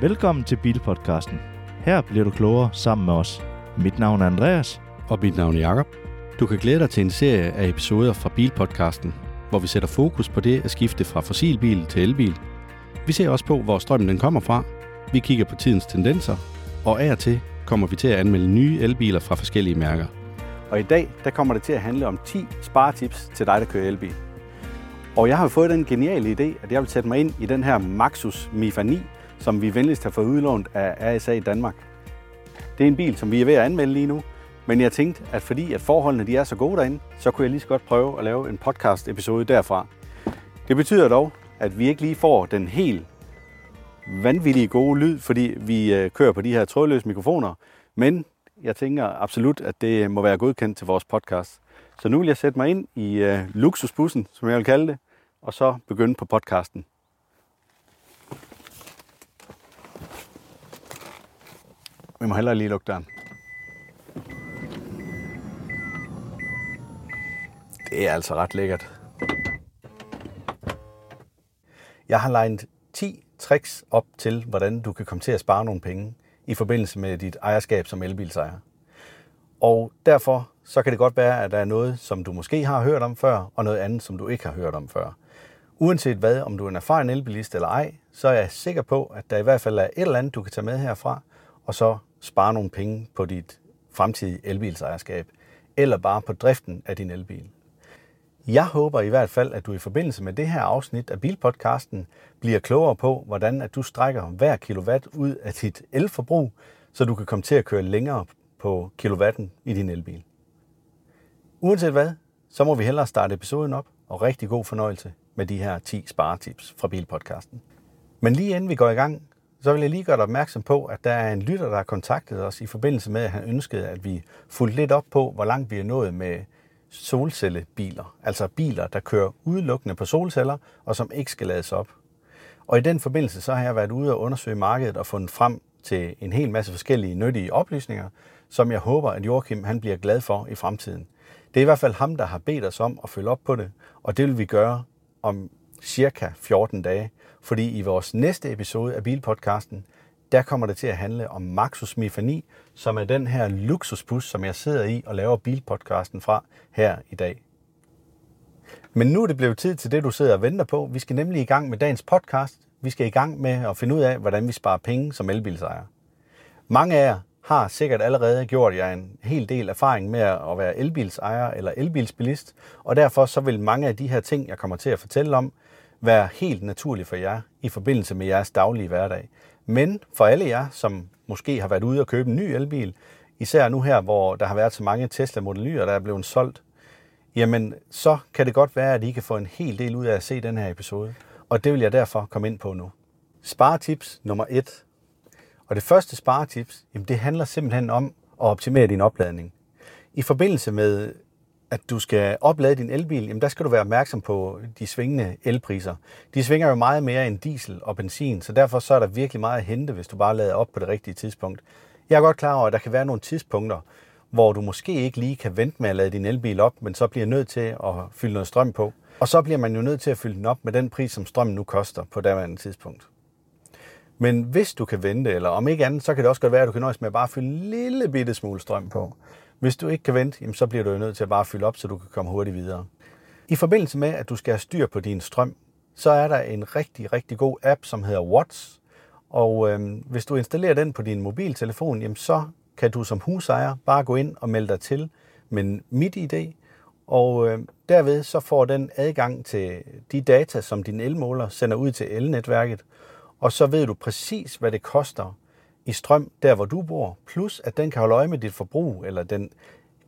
Velkommen til Bilpodcasten. Her bliver du klogere sammen med os. Mit navn er Andreas. Og mit navn er Jakob. Du kan glæde dig til en serie af episoder fra Bilpodcasten, hvor vi sætter fokus på det at skifte fra fossilbil til elbil. Vi ser også på, hvor strømmen den kommer fra. Vi kigger på tidens tendenser, og af og til kommer vi til at anmelde nye elbiler fra forskellige mærker. Og i dag, der kommer det til at handle om 10 sparetips til dig, der kører elbil. Og jeg har fået den geniale idé, at jeg vil sætte mig ind i den her Maxus Mifa 9, som vi venligst har fået udlånt af RSA i Danmark. Det er en bil, som vi er ved at anmelde lige nu, men jeg tænkte, at fordi at forholdene de er så gode derinde, så kunne jeg lige så godt prøve at lave en podcast episode derfra. Det betyder dog, at vi ikke lige får den helt vanvittige gode lyd, fordi vi øh, kører på de her trådløse mikrofoner, men jeg tænker absolut, at det må være godkendt til vores podcast. Så nu vil jeg sætte mig ind i øh, luksusbussen, som jeg vil kalde det, og så begynde på podcasten. Vi må hellere lige lukke døren. Det er altså ret lækkert. Jeg har legnet 10 tricks op til, hvordan du kan komme til at spare nogle penge i forbindelse med dit ejerskab som elbilsejer. Og derfor så kan det godt være, at der er noget, som du måske har hørt om før, og noget andet, som du ikke har hørt om før. Uanset hvad, om du er en erfaren elbilist eller ej, så er jeg sikker på, at der i hvert fald er et eller andet, du kan tage med herfra, og så spare nogle penge på dit fremtidige elbilsejerskab, eller bare på driften af din elbil. Jeg håber i hvert fald, at du i forbindelse med det her afsnit af Bilpodcasten bliver klogere på, hvordan at du strækker hver kilowatt ud af dit elforbrug, så du kan komme til at køre længere på kilowatten i din elbil. Uanset hvad, så må vi hellere starte episoden op, og rigtig god fornøjelse med de her 10 sparetips fra Bilpodcasten. Men lige inden vi går i gang, så vil jeg lige gøre dig opmærksom på, at der er en lytter, der har kontaktet os i forbindelse med, at han ønskede, at vi fulgte lidt op på, hvor langt vi er nået med solcellebiler. Altså biler, der kører udelukkende på solceller, og som ikke skal lades op. Og i den forbindelse så har jeg været ude og undersøge markedet og fundet frem til en hel masse forskellige nyttige oplysninger, som jeg håber, at Joachim han bliver glad for i fremtiden. Det er i hvert fald ham, der har bedt os om at følge op på det, og det vil vi gøre om cirka 14 dage, fordi i vores næste episode af Bilpodcasten, der kommer det til at handle om Maxus Mifani, som er den her luksusbus, som jeg sidder i og laver Bilpodcasten fra her i dag. Men nu er det blevet tid til det, du sidder og venter på. Vi skal nemlig i gang med dagens podcast. Vi skal i gang med at finde ud af, hvordan vi sparer penge som elbilsejer. Mange af jer har sikkert allerede gjort jer en hel del erfaring med at være elbilsejer eller elbilsbilist, og derfor så vil mange af de her ting, jeg kommer til at fortælle om, være helt naturligt for jer i forbindelse med jeres daglige hverdag. Men for alle jer, som måske har været ude og købe en ny elbil, især nu her, hvor der har været så mange Tesla Model Y'er, der er blevet solgt, jamen så kan det godt være, at I kan få en hel del ud af at se den her episode. Og det vil jeg derfor komme ind på nu. Sparetips nummer 1. Og det første sparetips, jamen det handler simpelthen om at optimere din opladning. I forbindelse med, at du skal oplade din elbil, jamen der skal du være opmærksom på de svingende elpriser. De svinger jo meget mere end diesel og benzin, så derfor så er der virkelig meget at hente, hvis du bare lader op på det rigtige tidspunkt. Jeg er godt klar over, at der kan være nogle tidspunkter, hvor du måske ikke lige kan vente med at lade din elbil op, men så bliver nødt til at fylde noget strøm på. Og så bliver man jo nødt til at fylde den op med den pris, som strømmen nu koster på daværende tidspunkt. Men hvis du kan vente, eller om ikke andet, så kan det også godt være, at du kan nøjes med at bare fylde en lille bitte smule strøm på. Hvis du ikke kan vente, jamen, så bliver du jo nødt til at bare fylde op, så du kan komme hurtigt videre. I forbindelse med, at du skal have styr på din strøm, så er der en rigtig, rigtig god app, som hedder Watts. Og øhm, hvis du installerer den på din mobiltelefon, jamen, så kan du som husejer bare gå ind og melde dig til med mit ID, og øh, derved så får den adgang til de data, som din elmåler sender ud til elnetværket, og så ved du præcis, hvad det koster i strøm, der hvor du bor, plus at den kan holde øje med dit forbrug, eller den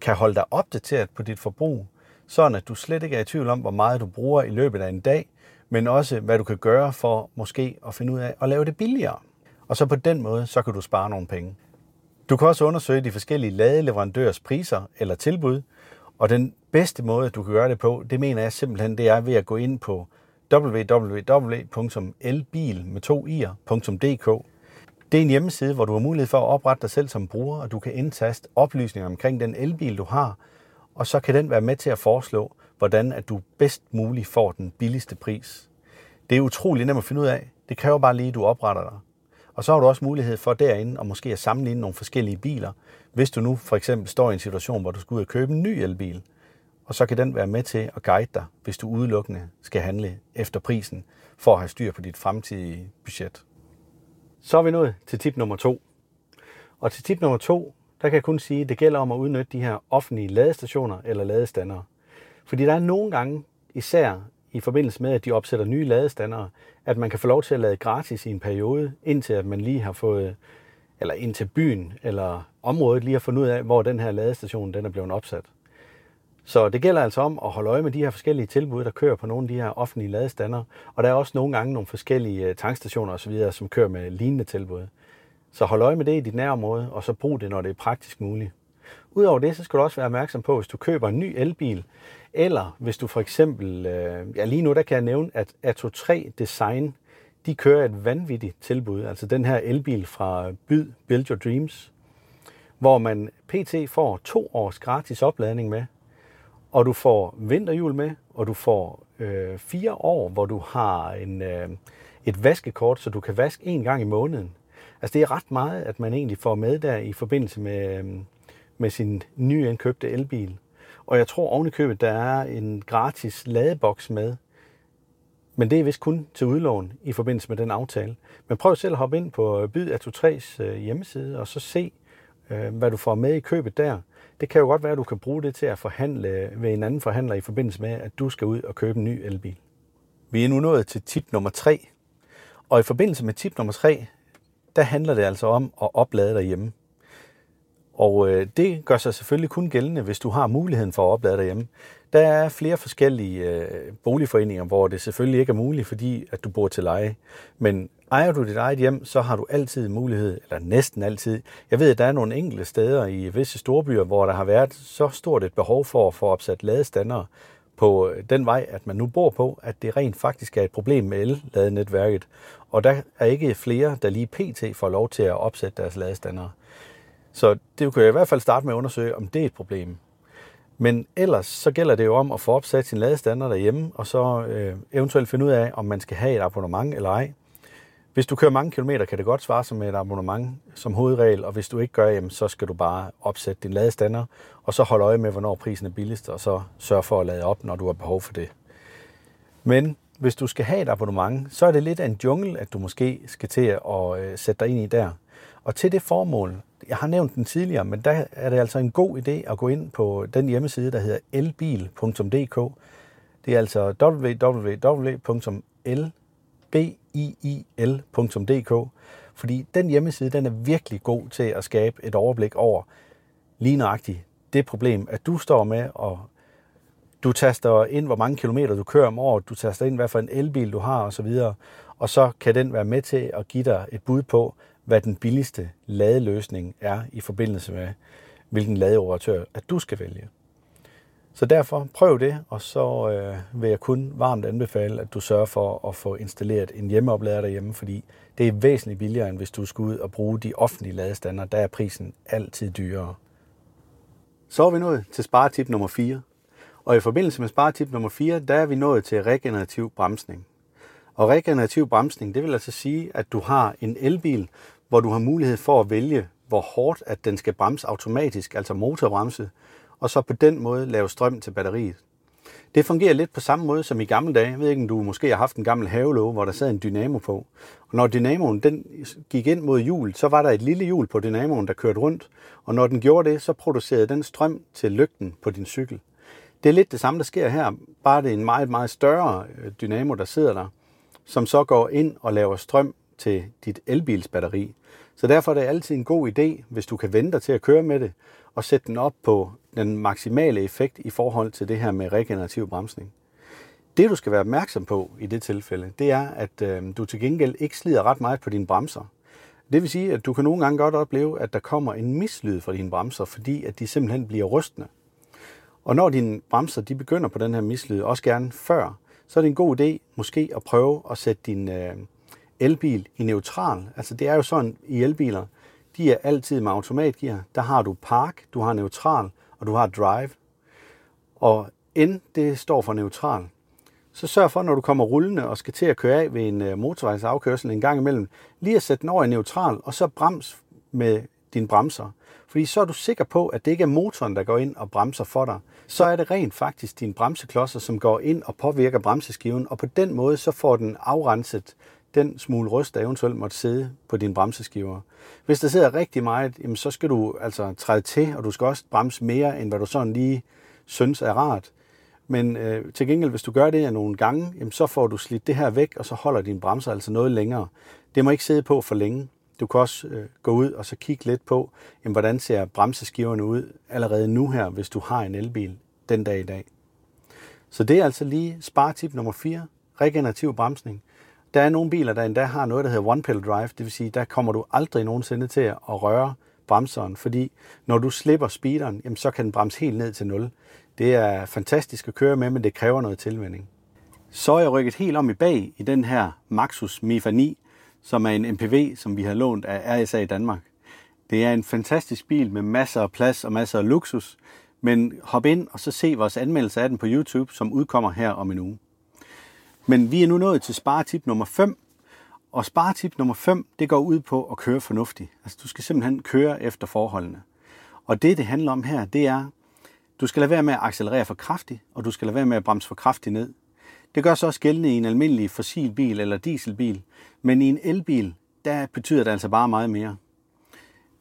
kan holde dig opdateret på dit forbrug, sådan at du slet ikke er i tvivl om, hvor meget du bruger i løbet af en dag, men også hvad du kan gøre for måske at finde ud af at lave det billigere. Og så på den måde, så kan du spare nogle penge. Du kan også undersøge de forskellige ladeleverandørers priser eller tilbud, og den bedste måde, du kan gøre det på, det mener jeg simpelthen, det er ved at gå ind på www.elbil.dk. Det er en hjemmeside, hvor du har mulighed for at oprette dig selv som bruger, og du kan indtaste oplysninger omkring den elbil, du har, og så kan den være med til at foreslå, hvordan at du bedst muligt får den billigste pris. Det er utrolig nemt at finde ud af. Det kræver bare lige, at du opretter dig. Og så har du også mulighed for derinde at måske at sammenligne nogle forskellige biler, hvis du nu for eksempel står i en situation, hvor du skal ud og købe en ny elbil. Og så kan den være med til at guide dig, hvis du udelukkende skal handle efter prisen, for at have styr på dit fremtidige budget. Så er vi nået til tip nummer to. Og til tip nummer to, der kan jeg kun sige, at det gælder om at udnytte de her offentlige ladestationer eller ladestandere. Fordi der er nogle gange, især i forbindelse med, at de opsætter nye ladestandere, at man kan få lov til at lade gratis i en periode, indtil at man lige har fået, eller indtil byen eller området lige har fundet ud af, hvor den her ladestation den er blevet opsat. Så det gælder altså om at holde øje med de her forskellige tilbud, der kører på nogle af de her offentlige ladestander. Og der er også nogle gange nogle forskellige øh, tankstationer osv., som kører med lignende tilbud. Så hold øje med det i dit nærområde, og så brug det, når det er praktisk muligt. Udover det, så skal du også være opmærksom på, hvis du køber en ny elbil, eller hvis du for eksempel, øh, ja lige nu der kan jeg nævne, at Atto 3 Design, de kører et vanvittigt tilbud. Altså den her elbil fra Byd, Build Your Dreams, hvor man pt. får to års gratis opladning med, og du får vinterhjul med, og du får øh, fire år, hvor du har en, øh, et vaskekort, så du kan vaske en gang i måneden. Altså det er ret meget, at man egentlig får med der i forbindelse med, øh, med sin nyindkøbte elbil. Og jeg tror ovenikøbet, der er en gratis ladeboks med. Men det er vist kun til udlån i forbindelse med den aftale. Men prøv selv at hoppe ind på øh, Byd Ato 3's øh, hjemmeside, og så se, øh, hvad du får med i købet der. Det kan jo godt være, at du kan bruge det til at forhandle ved en anden forhandler i forbindelse med, at du skal ud og købe en ny elbil. Vi er nu nået til tip nummer 3. Og i forbindelse med tip nummer 3, der handler det altså om at oplade derhjemme. Og øh, det gør sig selvfølgelig kun gældende, hvis du har muligheden for at oplade derhjemme. Der er flere forskellige øh, boligforeninger, hvor det selvfølgelig ikke er muligt, fordi at du bor til leje. Men ejer du dit eget hjem, så har du altid mulighed, eller næsten altid. Jeg ved, at der er nogle enkelte steder i visse storbyer, hvor der har været så stort et behov for at få opsat ladestander på øh, den vej, at man nu bor på, at det rent faktisk er et problem med el-ladenetværket. Og der er ikke flere, der lige pt. får lov til at opsætte deres ladestander. Så det kunne jeg i hvert fald starte med at undersøge, om det er et problem. Men ellers så gælder det jo om at få opsat sin ladestander derhjemme, og så øh, eventuelt finde ud af, om man skal have et abonnement eller ej. Hvis du kører mange kilometer, kan det godt svare sig med et abonnement som hovedregel, og hvis du ikke gør, jamen, så skal du bare opsætte din ladestander, og så holde øje med, hvornår prisen er billigst, og så sørge for at lade op, når du har behov for det. Men hvis du skal have et abonnement, så er det lidt af en jungle, at du måske skal til at øh, sætte dig ind i der. Og til det formål, jeg har nævnt den tidligere, men der er det altså en god idé at gå ind på den hjemmeside, der hedder elbil.dk. Det er altså www.lbil.dk, fordi den hjemmeside den er virkelig god til at skabe et overblik over lige nøjagtigt det problem, at du står med, og du taster ind, hvor mange kilometer du kører om året, du taster ind, hvad for en elbil du har osv., og så kan den være med til at give dig et bud på, hvad den billigste ladeløsning er i forbindelse med, hvilken ladeoperatør at du skal vælge. Så derfor prøv det, og så øh, vil jeg kun varmt anbefale, at du sørger for at få installeret en hjemmeoplader derhjemme, fordi det er væsentligt billigere, end hvis du skal ud og bruge de offentlige ladestander. Der er prisen altid dyrere. Så er vi nået til sparetip nummer 4. Og i forbindelse med sparetip nummer 4, der er vi nået til regenerativ bremsning. Og regenerativ bremsning, det vil altså sige, at du har en elbil, hvor du har mulighed for at vælge, hvor hårdt at den skal bremse automatisk, altså motorbremse, og så på den måde lave strøm til batteriet. Det fungerer lidt på samme måde som i gamle dage. Jeg ved ikke, om du måske har haft en gammel havelåge, hvor der sad en dynamo på. Og når dynamoen den gik ind mod hjul, så var der et lille hjul på dynamoen, der kørte rundt. Og når den gjorde det, så producerede den strøm til lygten på din cykel. Det er lidt det samme, der sker her, bare det er en meget, meget større øh, dynamo, der sidder der, som så går ind og laver strøm til dit elbilsbatteri. Så derfor er det altid en god idé, hvis du kan vente dig til at køre med det, og sætte den op på den maksimale effekt i forhold til det her med regenerativ bremsning. Det du skal være opmærksom på i det tilfælde, det er, at øh, du til gengæld ikke slider ret meget på dine bremser. Det vil sige, at du kan nogle gange godt opleve, at der kommer en mislyd fra dine bremser, fordi at de simpelthen bliver rystende. Og når dine bremser de begynder på den her mislyd, også gerne før, så er det en god idé måske at prøve at sætte din, øh, elbil i neutral. Altså det er jo sådan i elbiler, de er altid med automatgear. Der har du park, du har neutral, og du har drive. Og N, det står for neutral. så sørg for, når du kommer rullende og skal til at køre af ved en øh, motorvejsafkørsel en gang imellem, lige at sætte den over i neutral, og så brems med dine bremser. Fordi så er du sikker på, at det ikke er motoren, der går ind og bremser for dig. Så er det rent faktisk dine bremseklodser, som går ind og påvirker bremseskiven, og på den måde så får den afrenset den smule rust, der eventuelt måtte sidde på dine bremseskiver. Hvis der sidder rigtig meget, jamen så skal du altså træde til, og du skal også bremse mere, end hvad du sådan lige synes er rart. Men øh, til gengæld, hvis du gør det nogle gange, jamen, så får du slidt det her væk, og så holder dine bremser altså noget længere. Det må ikke sidde på for længe. Du kan også øh, gå ud og så kigge lidt på, jamen, hvordan ser bremseskiverne ud allerede nu her, hvis du har en elbil den dag i dag. Så det er altså lige sparetip nummer 4, regenerativ bremsning. Der er nogle biler, der endda har noget, der hedder one pedal drive, det vil sige, der kommer du aldrig nogensinde til at røre bremseren, fordi når du slipper speederen, jamen, så kan den bremse helt ned til 0. Det er fantastisk at køre med, men det kræver noget tilvænding. Så er jeg rykket helt om i bag i den her Maxus Mifa 9, som er en MPV, som vi har lånt af RSA i Danmark. Det er en fantastisk bil med masser af plads og masser af luksus, men hop ind og så se vores anmeldelse af den på YouTube, som udkommer her om en uge. Men vi er nu nået til sparetip nummer 5, og sparetip nummer 5, det går ud på at køre fornuftigt. Altså du skal simpelthen køre efter forholdene. Og det, det handler om her, det er, du skal lade være med at accelerere for kraftigt, og du skal lade være med at bremse for kraftigt ned. Det gør så også gældende i en almindelig fossilbil eller dieselbil, men i en elbil, der betyder det altså bare meget mere.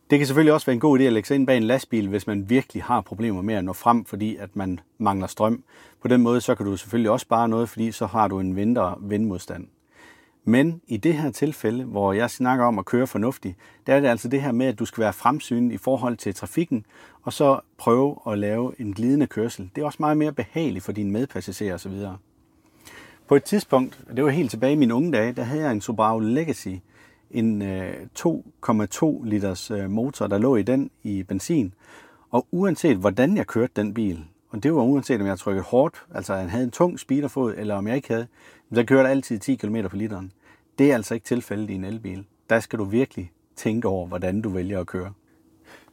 Det kan selvfølgelig også være en god idé at lægge sig ind bag en lastbil, hvis man virkelig har problemer med at nå frem, fordi at man mangler strøm. På den måde så kan du selvfølgelig også spare noget, fordi så har du en mindre vindmodstand. Men i det her tilfælde, hvor jeg snakker om at køre fornuftigt, der er det altså det her med, at du skal være fremsynet i forhold til trafikken, og så prøve at lave en glidende kørsel. Det er også meget mere behageligt for dine medpassagerer osv. På et tidspunkt, det var helt tilbage i mine unge dage, der havde jeg en Subaru Legacy, en øh, 2,2 liters øh, motor, der lå i den i benzin. Og uanset hvordan jeg kørte den bil, og det var uanset om jeg trykkede hårdt, altså jeg havde en tung speederfod, eller om jeg ikke havde, så kørte altid 10 km på literen. Det er altså ikke tilfældet i en elbil. Der skal du virkelig tænke over, hvordan du vælger at køre.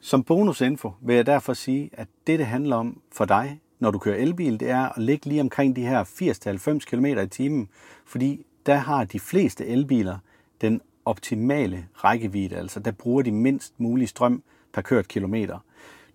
Som bonusinfo vil jeg derfor sige, at det, det handler om for dig, når du kører elbil, det er at ligge lige omkring de her 80-90 km i timen, fordi der har de fleste elbiler den optimale rækkevidde, altså der bruger de mindst mulig strøm per kørt kilometer.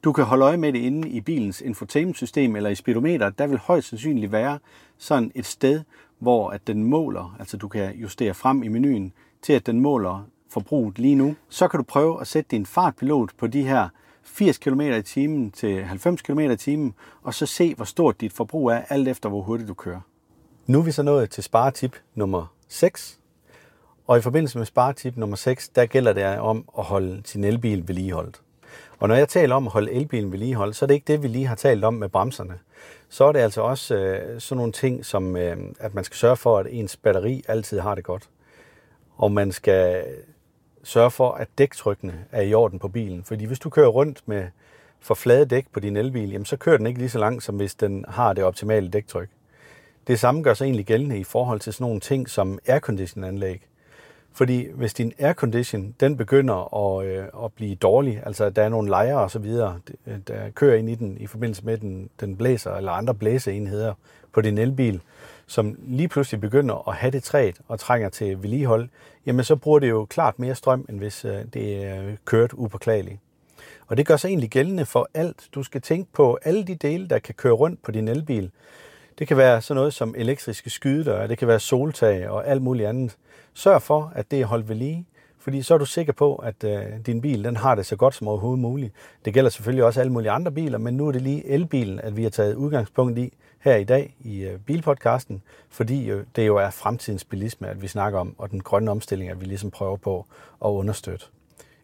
Du kan holde øje med det inde i bilens infotainmentsystem eller i speedometer. Der vil højst sandsynligt være sådan et sted, hvor at den måler, altså du kan justere frem i menuen til, at den måler forbruget lige nu. Så kan du prøve at sætte din fartpilot på de her 80 km i timen til 90 km i timen, og så se, hvor stort dit forbrug er, alt efter hvor hurtigt du kører. Nu er vi så nået til sparetip nummer 6. Og i forbindelse med sparetip nummer 6, der gælder det om at holde sin elbil vedligeholdt. Og når jeg taler om at holde elbilen vedligeholdt, så er det ikke det, vi lige har talt om med bremserne. Så er det altså også øh, sådan nogle ting, som øh, at man skal sørge for, at ens batteri altid har det godt. Og man skal sørge for, at dæktrykkene er i orden på bilen. Fordi hvis du kører rundt med for flade dæk på din elbil, jamen så kører den ikke lige så langt, som hvis den har det optimale dæktryk. Det samme gør sig egentlig gældende i forhold til sådan nogle ting som airconditionanlæg. Fordi hvis din aircondition, den begynder at, øh, at blive dårlig, altså der er nogle lejre og så videre, øh, der kører ind i den i forbindelse med, den, den blæser, eller andre blæseenheder på din elbil, som lige pludselig begynder at have det træet og trænger til vedligehold, jamen så bruger det jo klart mere strøm, end hvis øh, det øh, er kørt upåklageligt. Og det gør sig egentlig gældende for alt. Du skal tænke på alle de dele, der kan køre rundt på din elbil. Det kan være sådan noget som elektriske skydedøre, det kan være soltag og alt muligt andet. Sørg for, at det er holdt ved lige, fordi så er du sikker på, at øh, din bil den har det så godt som overhovedet muligt. Det gælder selvfølgelig også alle mulige andre biler, men nu er det lige elbilen, at vi har taget udgangspunkt i her i dag i øh, bilpodcasten, fordi øh, det jo er fremtidens bilisme, at vi snakker om, og den grønne omstilling, at vi ligesom prøver på at understøtte.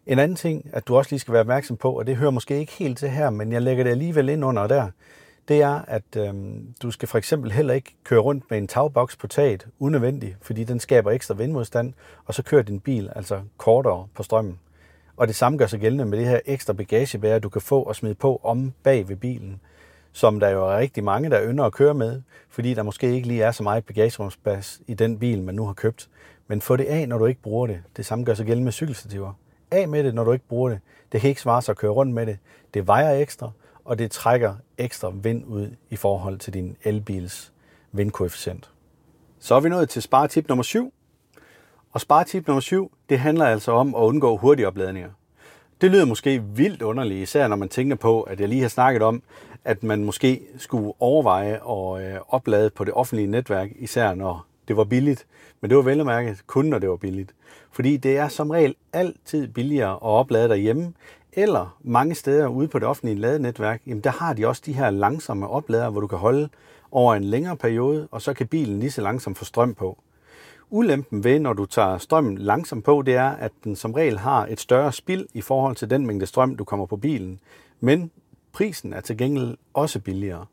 En anden ting, at du også lige skal være opmærksom på, og det hører måske ikke helt til her, men jeg lægger det alligevel ind under der, det er, at øh, du skal for eksempel heller ikke køre rundt med en tagboks på taget unødvendigt, fordi den skaber ekstra vindmodstand, og så kører din bil altså kortere på strømmen. Og det samme gør sig gældende med det her ekstra bagagebærer, du kan få og smide på om bag ved bilen, som der jo er rigtig mange, der ynder at køre med, fordi der måske ikke lige er så meget bagagerumsplads i den bil, man nu har købt. Men få det af, når du ikke bruger det. Det samme gør sig gældende med cykelstativer. Af med det, når du ikke bruger det. Det kan ikke svare sig at køre rundt med det. Det vejer ekstra, og det trækker ekstra vind ud i forhold til din elbils vindkoefficient. Så er vi nået til sparetip nummer 7. Og sparetip nummer 7, det handler altså om at undgå hurtige opladninger. Det lyder måske vildt underligt, især når man tænker på, at jeg lige har snakket om, at man måske skulle overveje at øh, oplade på det offentlige netværk, især når det var billigt. Men det var vel mærket kun, når det var billigt. Fordi det er som regel altid billigere at oplade derhjemme, eller mange steder ude på det offentlige ladenetværk, jamen der har de også de her langsomme oplader, hvor du kan holde over en længere periode, og så kan bilen lige så langsomt få strøm på. Ulempen ved, når du tager strømmen langsomt på, det er, at den som regel har et større spild i forhold til den mængde strøm, du kommer på bilen. Men prisen er til gengæld også billigere.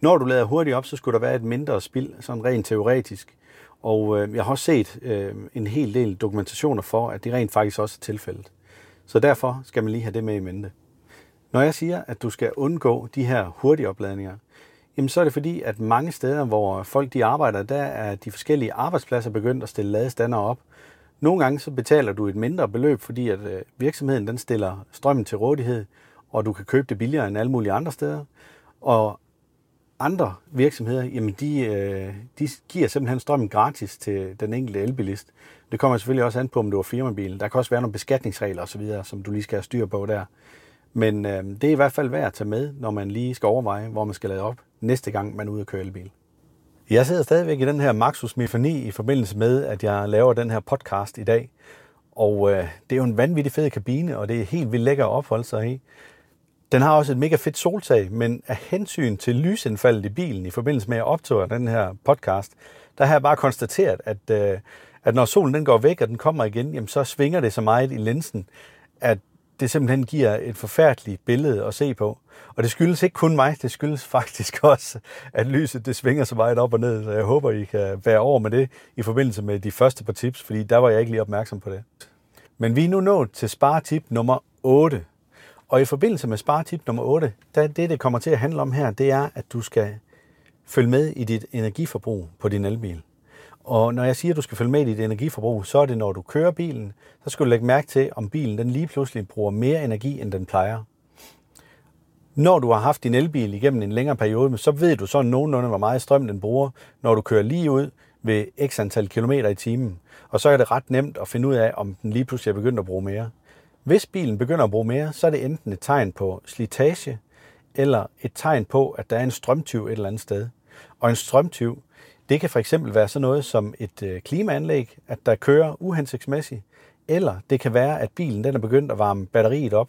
Når du lader hurtigt op, så skulle der være et mindre spild, sådan rent teoretisk. Og øh, jeg har også set øh, en hel del dokumentationer for, at det rent faktisk også er tilfældet. Så derfor skal man lige have det med i mente. Når jeg siger, at du skal undgå de her hurtige opladninger, jamen så er det fordi, at mange steder, hvor folk de arbejder, der er de forskellige arbejdspladser begyndt at stille ladestander op. Nogle gange så betaler du et mindre beløb, fordi at øh, virksomheden den stiller strømmen til rådighed, og du kan købe det billigere end alle mulige andre steder. Og andre virksomheder, jamen de, øh, de giver simpelthen strømmen gratis til den enkelte elbilist. Det kommer selvfølgelig også an på, om du har firmabilen. Der kan også være nogle beskatningsregler osv., som du lige skal have styr på der. Men øh, det er i hvert fald værd at tage med, når man lige skal overveje, hvor man skal lade op næste gang, man er ude at køre elbil. Jeg sidder stadigvæk i den her Maxus Mifani i forbindelse med, at jeg laver den her podcast i dag. Og øh, det er jo en vanvittig fed kabine, og det er helt vildt lækker at opholde sig i. Den har også et mega fedt soltag, men af hensyn til lysindfaldet i bilen i forbindelse med at optage den her podcast, der har jeg bare konstateret, at, øh, at når solen den går væk, og den kommer igen, jamen, så svinger det så meget i linsen, at det simpelthen giver et forfærdeligt billede at se på. Og det skyldes ikke kun mig, det skyldes faktisk også, at lyset det svinger så meget op og ned, så jeg håber, I kan være over med det i forbindelse med de første par tips, fordi der var jeg ikke lige opmærksom på det. Men vi er nu nået til sparetip nummer 8. Og i forbindelse med sparetip nummer 8, der det, det kommer til at handle om her, det er, at du skal følge med i dit energiforbrug på din elbil. Og når jeg siger, at du skal følge med i dit energiforbrug, så er det, når du kører bilen, så skal du lægge mærke til, om bilen den lige pludselig bruger mere energi, end den plejer. Når du har haft din elbil igennem en længere periode, så ved du så nogenlunde, hvor meget strøm den bruger, når du kører lige ud ved x antal kilometer i timen. Og så er det ret nemt at finde ud af, om den lige pludselig er begyndt at bruge mere. Hvis bilen begynder at bruge mere, så er det enten et tegn på slitage, eller et tegn på, at der er en strømtyv et eller andet sted. Og en strømtyv, det kan for eksempel være sådan noget som et øh, klimaanlæg, at der kører uhensigtsmæssigt, eller det kan være, at bilen den er begyndt at varme batteriet op.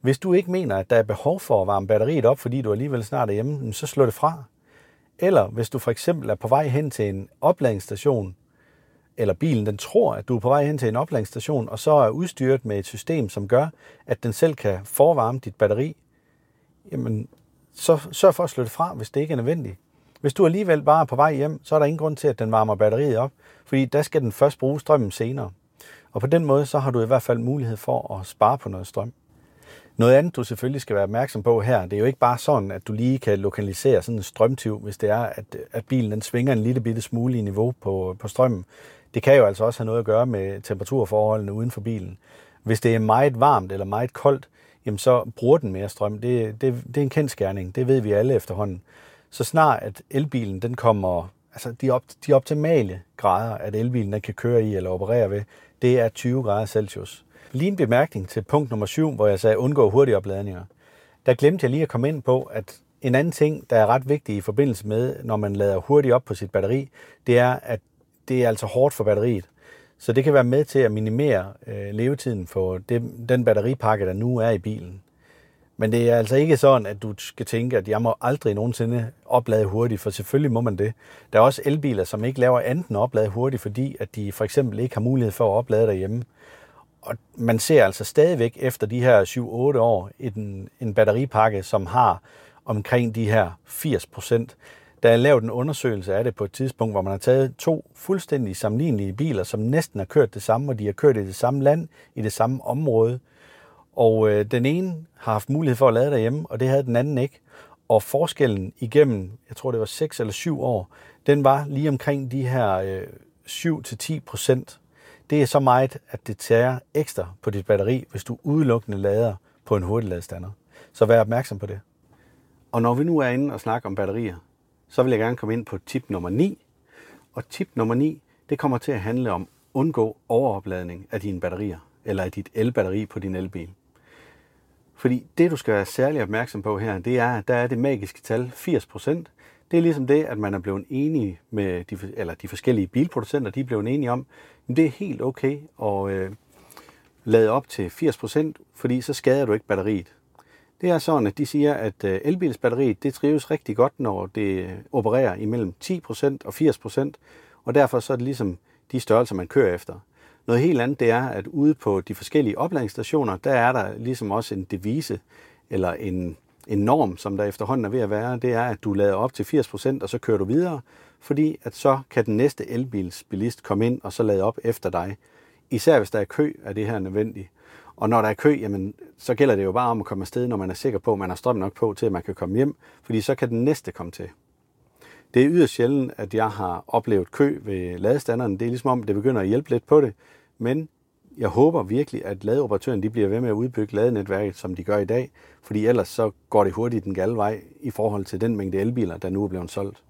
Hvis du ikke mener, at der er behov for at varme batteriet op, fordi du alligevel snart er hjemme, så slå det fra. Eller hvis du for eksempel er på vej hen til en opladningsstation, eller bilen den tror, at du er på vej hen til en opladningsstation, og så er udstyret med et system, som gør, at den selv kan forvarme dit batteri, jamen så sørg for at slå det fra, hvis det ikke er nødvendigt. Hvis du alligevel bare er på vej hjem, så er der ingen grund til, at den varmer batteriet op, fordi der skal den først bruge strømmen senere. Og på den måde, så har du i hvert fald mulighed for at spare på noget strøm. Noget andet, du selvfølgelig skal være opmærksom på her, det er jo ikke bare sådan, at du lige kan lokalisere sådan en strømtyv, hvis det er, at, at bilen den svinger en lille bitte smule i niveau på, på strømmen. Det kan jo altså også have noget at gøre med temperaturforholdene uden for bilen. Hvis det er meget varmt eller meget koldt, jamen så bruger den mere strøm. Det, det, det er en kendskærning. Det ved vi alle efterhånden. Så snart at elbilen den kommer, altså de, op, de optimale grader, at elbilen den kan køre i eller operere ved, det er 20 grader Celsius. Lige en bemærkning til punkt nummer 7, hvor jeg sagde undgå hurtige opladninger. Der glemte jeg lige at komme ind på, at en anden ting, der er ret vigtig i forbindelse med, når man lader hurtigt op på sit batteri, det er, at det er altså hårdt for batteriet. Så det kan være med til at minimere øh, levetiden for det, den batteripakke, der nu er i bilen. Men det er altså ikke sådan, at du skal tænke, at jeg må aldrig nogensinde oplade hurtigt, for selvfølgelig må man det. Der er også elbiler, som ikke laver andet end oplade hurtigt, fordi at de for eksempel ikke har mulighed for at oplade derhjemme. Og man ser altså stadigvæk efter de her 7-8 år en, en batteripakke, som har omkring de her 80 procent. Der er lavet en undersøgelse af det på et tidspunkt, hvor man har taget to fuldstændig sammenlignelige biler, som næsten har kørt det samme, og de har kørt i det samme land, i det samme område. Og øh, den ene har haft mulighed for at lade derhjemme, og det havde den anden ikke. Og forskellen igennem, jeg tror det var 6 eller 7 år, den var lige omkring de her øh, 7-10 procent. Det er så meget, at det tager ekstra på dit batteri, hvis du udelukkende lader på en hurtigladestander. Så vær opmærksom på det. Og når vi nu er inde og snakker om batterier, så vil jeg gerne komme ind på tip nummer 9. Og tip nummer 9, det kommer til at handle om undgå overopladning af dine batterier, eller af dit elbatteri på din elbil. Fordi det, du skal være særlig opmærksom på her, det er, at der er det magiske tal 80%. Det er ligesom det, at man er blevet enige med de, eller de forskellige bilproducenter, de er blevet enige om, at det er helt okay at øh, lade op til 80%, fordi så skader du ikke batteriet. Det er sådan, at de siger, at øh, elbilsbatteriet det trives rigtig godt, når det opererer imellem 10% og 80%, og derfor så er det ligesom de størrelser, man kører efter. Noget helt andet det er, at ude på de forskellige opladningsstationer, der er der ligesom også en devise, eller en, en norm, som der efterhånden er ved at være, det er, at du lader op til 80%, og så kører du videre, fordi at så kan den næste elbilsbilist komme ind og så lade op efter dig. Især hvis der er kø, er det her nødvendigt. Og når der er kø, jamen, så gælder det jo bare om at komme afsted, når man er sikker på, at man har strøm nok på til, at man kan komme hjem, fordi så kan den næste komme til. Det er yderst sjældent, at jeg har oplevet kø ved ladestanderen. Det er ligesom om, det begynder at hjælpe lidt på det. Men jeg håber virkelig, at ladeoperatøren de bliver ved med at udbygge ladenetværket, som de gør i dag. Fordi ellers så går det hurtigt den gale vej i forhold til den mængde elbiler, der nu er blevet solgt.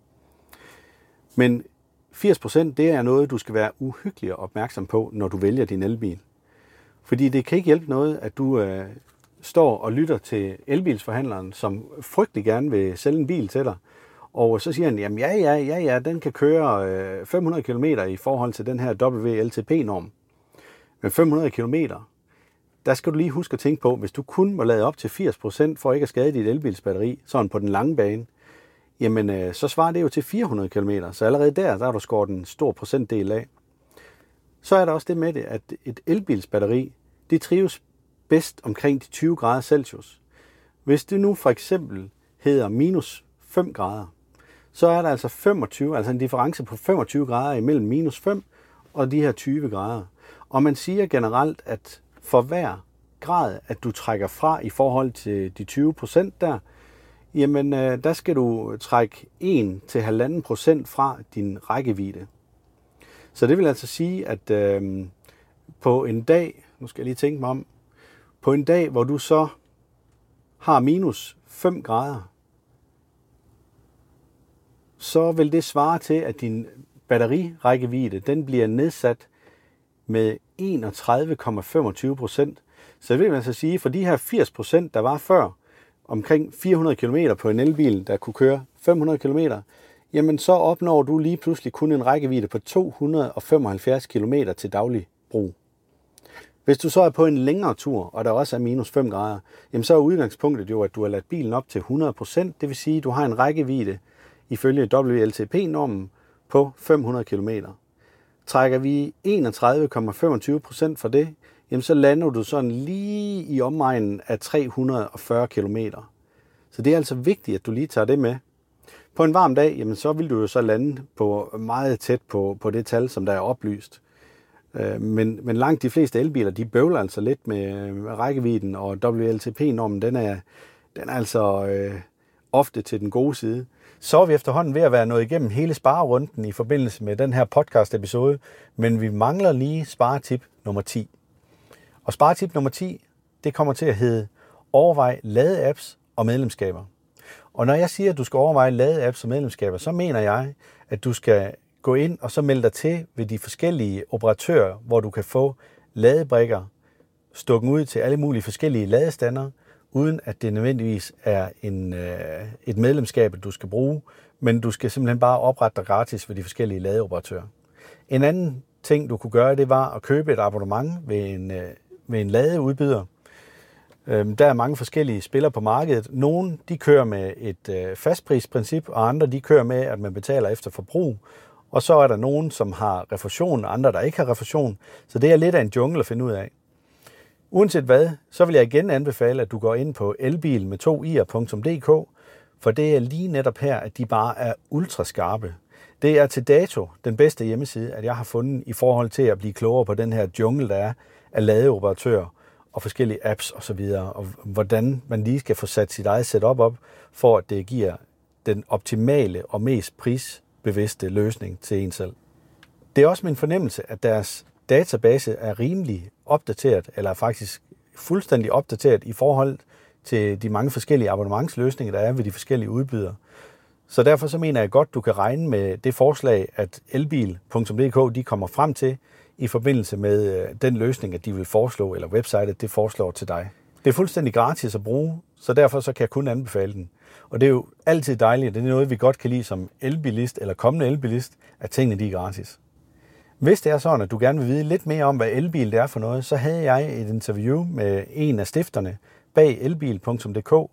Men 80% det er noget, du skal være uhyggelig opmærksom på, når du vælger din elbil. Fordi det kan ikke hjælpe noget, at du øh, står og lytter til elbilsforhandleren, som frygtelig gerne vil sælge en bil til dig, og så siger han, jamen ja, ja, ja, ja, den kan køre øh, 500 km i forhold til den her WLTP-norm. Men 500 km, der skal du lige huske at tænke på, hvis du kun må lade op til 80% for ikke at skade dit elbilsbatteri, sådan på den lange bane, jamen øh, så svarer det jo til 400 km. Så allerede der, der har du skåret en stor procentdel af. Så er der også det med det, at et elbilsbatteri, det trives bedst omkring de 20 grader Celsius. Hvis det nu for eksempel hedder minus 5 grader, så er der altså 25, altså en difference på 25 grader imellem minus 5 og de her 20 grader. Og man siger generelt, at for hver grad, at du trækker fra i forhold til de 20 procent der, jamen øh, der skal du trække 1-1,5 procent fra din rækkevidde. Så det vil altså sige, at øh, på en dag, nu skal jeg lige tænke mig om, på en dag, hvor du så har minus 5 grader, så vil det svare til, at din batterirækkevidde den bliver nedsat med 31,25 procent. Så det vil man så sige, for de her 80 procent, der var før, omkring 400 km på en elbil, der kunne køre 500 km, jamen så opnår du lige pludselig kun en rækkevidde på 275 km til daglig brug. Hvis du så er på en længere tur, og der også er minus 5 grader, jamen så er udgangspunktet jo, at du har ladt bilen op til 100%, Det vil sige, at du har en rækkevidde ifølge WLTP-normen på 500 km. Trækker vi 31,25 procent for det, jamen så lander du sådan lige i omegnen af 340 km. Så det er altså vigtigt, at du lige tager det med. På en varm dag, jamen så vil du jo så lande på meget tæt på, på det tal, som der er oplyst. Øh, men, men langt de fleste elbiler, de bøvler altså lidt med rækkevidden, og WLTP-normen, den er, den er altså øh, ofte til den gode side så er vi efterhånden ved at være nået igennem hele sparerunden i forbindelse med den her podcast-episode, men vi mangler lige sparetip nummer 10. Og sparetip nummer 10, det kommer til at hedde overvej lade-apps og medlemskaber. Og når jeg siger, at du skal overveje lade-apps og medlemskaber, så mener jeg, at du skal gå ind og så melde dig til ved de forskellige operatører, hvor du kan få ladebrikker stukket ud til alle mulige forskellige ladestander, uden at det nødvendigvis er en, øh, et medlemskab, du skal bruge, men du skal simpelthen bare oprette dig gratis ved de forskellige ladeoperatører. En anden ting, du kunne gøre, det var at købe et abonnement ved en, øh, ved en ladeudbyder. Øhm, der er mange forskellige spillere på markedet. Nogle de kører med et øh, fastprisprincip, og andre de kører med, at man betaler efter forbrug. Og så er der nogen, som har refusion, og andre, der ikke har refusion. Så det er lidt af en jungle at finde ud af. Uanset hvad, så vil jeg igen anbefale, at du går ind på elbil med 2ir.dk, for det er lige netop her, at de bare er ultra skarpe. Det er til dato den bedste hjemmeside, at jeg har fundet i forhold til at blive klogere på den her jungle, der er af ladeoperatører og forskellige apps osv., og, og hvordan man lige skal få sat sit eget setup op, for at det giver den optimale og mest prisbevidste løsning til en selv. Det er også min fornemmelse, at deres database er rimelig opdateret, eller faktisk fuldstændig opdateret i forhold til de mange forskellige abonnementsløsninger, der er ved de forskellige udbydere. Så derfor så mener jeg godt, du kan regne med det forslag, at elbil.dk de kommer frem til i forbindelse med øh, den løsning, at de vil foreslå, eller websitet det foreslår til dig. Det er fuldstændig gratis at bruge, så derfor så kan jeg kun anbefale den. Og det er jo altid dejligt, det er noget, vi godt kan lide som elbilist eller kommende elbilist, at tingene de er gratis. Hvis det er sådan, at du gerne vil vide lidt mere om, hvad elbil det er for noget, så havde jeg et interview med en af stifterne bag elbil.dk,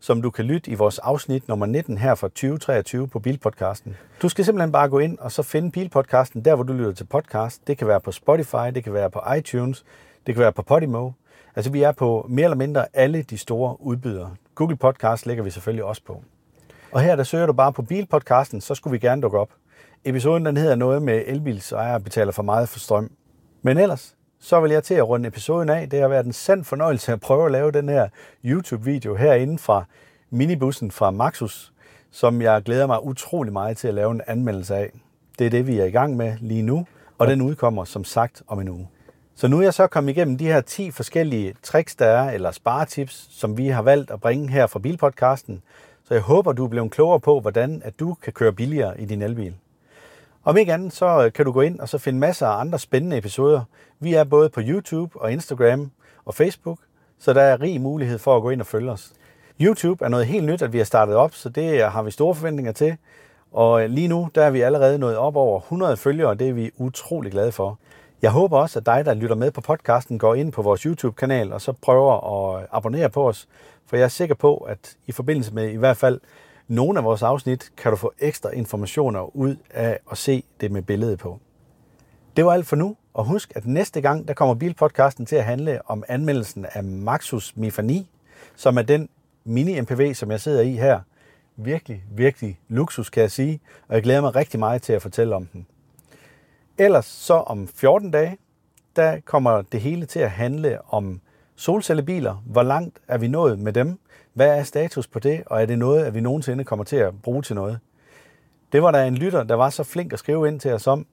som du kan lytte i vores afsnit nummer 19 her fra 2023 på Bilpodcasten. Du skal simpelthen bare gå ind og så finde Bilpodcasten der, hvor du lytter til podcast. Det kan være på Spotify, det kan være på iTunes, det kan være på Podimo. Altså vi er på mere eller mindre alle de store udbydere. Google Podcast lægger vi selvfølgelig også på. Og her der søger du bare på Bilpodcasten, så skulle vi gerne dukke op. Episoden den hedder noget med elbilsejere betaler for meget for strøm. Men ellers, så vil jeg til at runde episoden af. Det har været en sand fornøjelse at prøve at lave den her YouTube-video herinde fra minibussen fra Maxus, som jeg glæder mig utrolig meget til at lave en anmeldelse af. Det er det, vi er i gang med lige nu, og den udkommer som sagt om en uge. Så nu er jeg så kommet igennem de her 10 forskellige tricks, der er, eller sparetips, som vi har valgt at bringe her fra Bilpodcasten. Så jeg håber, du er blevet klogere på, hvordan at du kan køre billigere i din elbil. Om ikke andet, så øh, kan du gå ind og så finde masser af andre spændende episoder. Vi er både på YouTube og Instagram og Facebook, så der er rig mulighed for at gå ind og følge os. YouTube er noget helt nyt, at vi har startet op, så det øh, har vi store forventninger til. Og øh, lige nu, der er vi allerede nået op over 100 følgere, og det er vi utrolig glade for. Jeg håber også, at dig, der lytter med på podcasten, går ind på vores YouTube-kanal og så prøver at abonnere på os. For jeg er sikker på, at i forbindelse med i hvert fald nogle af vores afsnit, kan du få ekstra informationer ud af at se det med billedet på. Det var alt for nu, og husk, at næste gang, der kommer Bilpodcasten til at handle om anmeldelsen af Maxus Mifani, som er den mini-MPV, som jeg sidder i her. Virkelig, virkelig luksus, kan jeg sige, og jeg glæder mig rigtig meget til at fortælle om den. Ellers så om 14 dage, der kommer det hele til at handle om solcellebiler. Hvor langt er vi nået med dem? Hvad er status på det, og er det noget, at vi nogensinde kommer til at bruge til noget? Det var der en lytter, der var så flink at skrive ind til os om,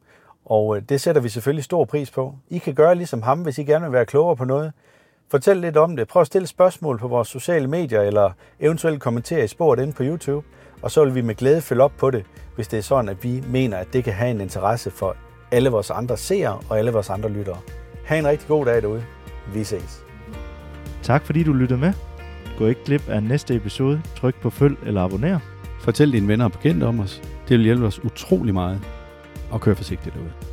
og øh, det sætter vi selvfølgelig stor pris på. I kan gøre ligesom ham, hvis I gerne vil være klogere på noget. Fortæl lidt om det. Prøv at stille spørgsmål på vores sociale medier, eller eventuelt kommentere i sporet inde på YouTube, og så vil vi med glæde følge op på det, hvis det er sådan, at vi mener, at det kan have en interesse for alle vores andre seere og alle vores andre lyttere. Ha' en rigtig god dag derude. Vi ses. Tak fordi du lyttede med. Gå ikke glip af næste episode. Tryk på følg eller abonner. Fortæl dine venner og bekendte om os. Det vil hjælpe os utrolig meget. Og kør forsigtigt derude.